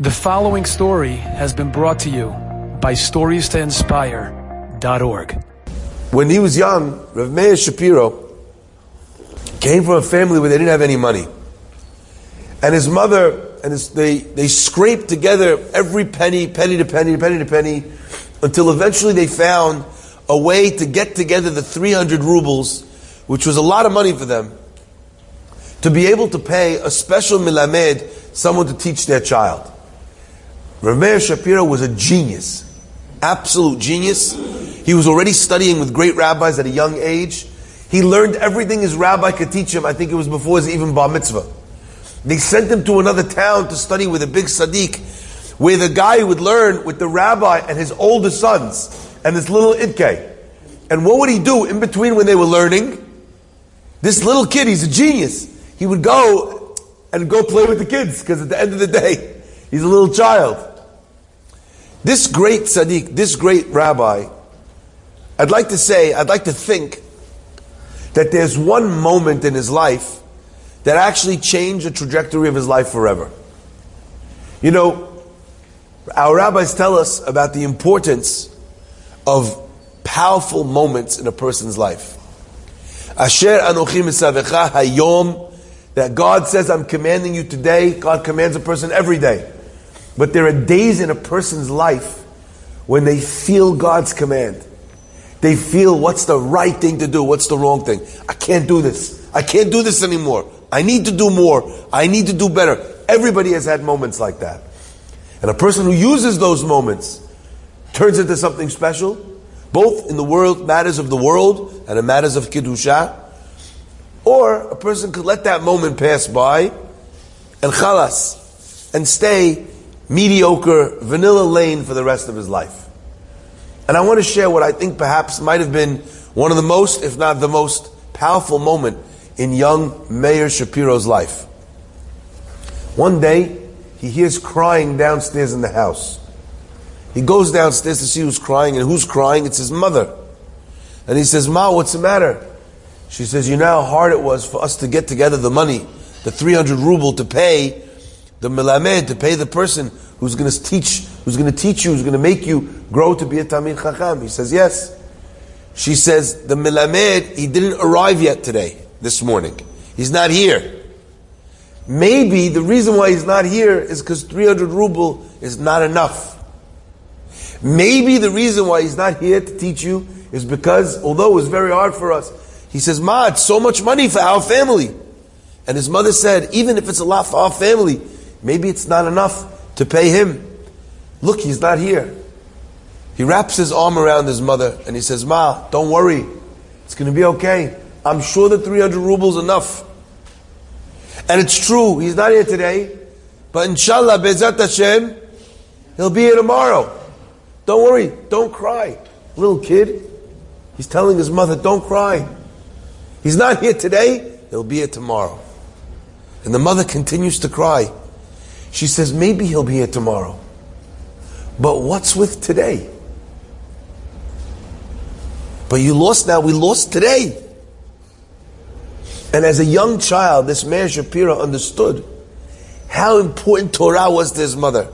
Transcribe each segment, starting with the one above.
The following story has been brought to you by StoriesToInspire.org. When he was young, Rav Meir Shapiro came from a family where they didn't have any money. And his mother and his, they, they scraped together every penny, penny to penny, penny to penny, until eventually they found a way to get together the 300 rubles, which was a lot of money for them, to be able to pay a special melamed, someone to teach their child. Rav Meir Shapiro was a genius, absolute genius. He was already studying with great rabbis at a young age. He learned everything his rabbi could teach him. I think it was before his even bar mitzvah. They sent him to another town to study with a big tzaddik, where the guy would learn with the rabbi and his older sons and this little itke. And what would he do in between when they were learning? This little kid, he's a genius. He would go and go play with the kids because at the end of the day, he's a little child. This great tzaddik, this great rabbi, I'd like to say, I'd like to think that there's one moment in his life that actually changed the trajectory of his life forever. You know, our rabbis tell us about the importance of powerful moments in a person's life. Asher anochim hayom, that God says, I'm commanding you today. God commands a person every day. But there are days in a person's life when they feel God's command. They feel what's the right thing to do, what's the wrong thing. I can't do this. I can't do this anymore. I need to do more. I need to do better. Everybody has had moments like that. And a person who uses those moments turns into something special, both in the world matters of the world and in matters of Kedusha. Or a person could let that moment pass by and chalas and stay mediocre, vanilla lane for the rest of his life. And I want to share what I think perhaps might have been one of the most, if not the most powerful moment in young Meir Shapiro's life. One day, he hears crying downstairs in the house. He goes downstairs to see who's crying, and who's crying? It's his mother. And he says, Ma, what's the matter? She says, You know how hard it was for us to get together the money, the 300 ruble to pay the melamed, to pay the person who's going to teach, who's going to teach you, who's going to make you grow to be a Talmid Chacham. He says, yes. She says, the melamed, he didn't arrive yet today, this morning. He's not here. Maybe the reason why he's not here is because 300 ruble is not enough. Maybe the reason why he's not here to teach you is because, although it was very hard for us, he says, Ma, it's so much money for our family. And his mother said, even if it's a lot for our family, Maybe it's not enough to pay him. Look, he's not here. He wraps his arm around his mother and he says, Ma, don't worry. It's going to be okay. I'm sure the 300 rubles enough. And it's true, he's not here today. But inshallah, B'ezrat Hashem, he'll be here tomorrow. Don't worry, don't cry. Little kid, he's telling his mother, don't cry. He's not here today, he'll be here tomorrow. And the mother continues to cry. She says, maybe he'll be here tomorrow. But what's with today? But you lost now, we lost today. And as a young child, this Meir Shapiro understood how important Torah was to his mother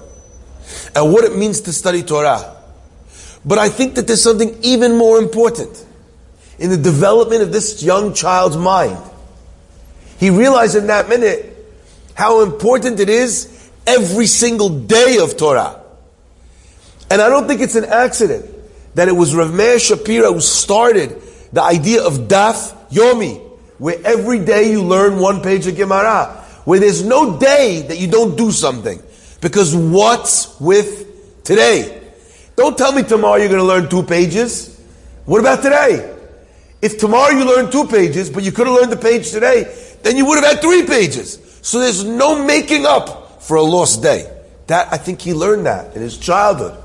and what it means to study Torah. But I think that there's something even more important in the development of this young child's mind. He realized in that minute how important it is every single day of Torah. And I don't think it's an accident that it was Rav Meir Shapiro who started the idea of Daf Yomi, where every day you learn one page of Gemara, where there's no day that you don't do something. Because what's with today? Don't tell me tomorrow you're going to learn two pages. What about today? If tomorrow you learn two pages, but you could have learned the page today, then you would have had three pages. So there's no making up for a lost day. That, I think he learned that in his childhood.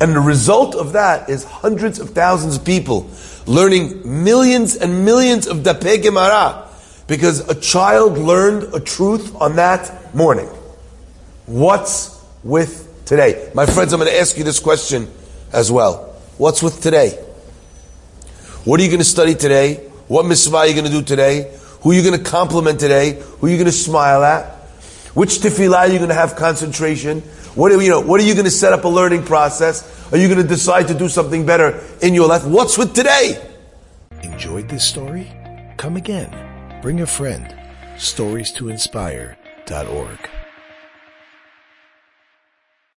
And the result of that is hundreds of thousands of people learning millions and millions of Dapeh Gemara because a child learned a truth on that morning. What's with today? My friends, I'm going to ask you this question as well. What's with today? What are you going to study today? What mitzvah are you going to do today? Who are you going to compliment today? Who are you going to smile at? Which tefillah are you going to have concentration? What are, you know, what are you going to set up a learning process? Are you going to decide to do something better in your life? What's with today? Enjoyed this story? Come again. Bring a friend. Stories to inspire.org.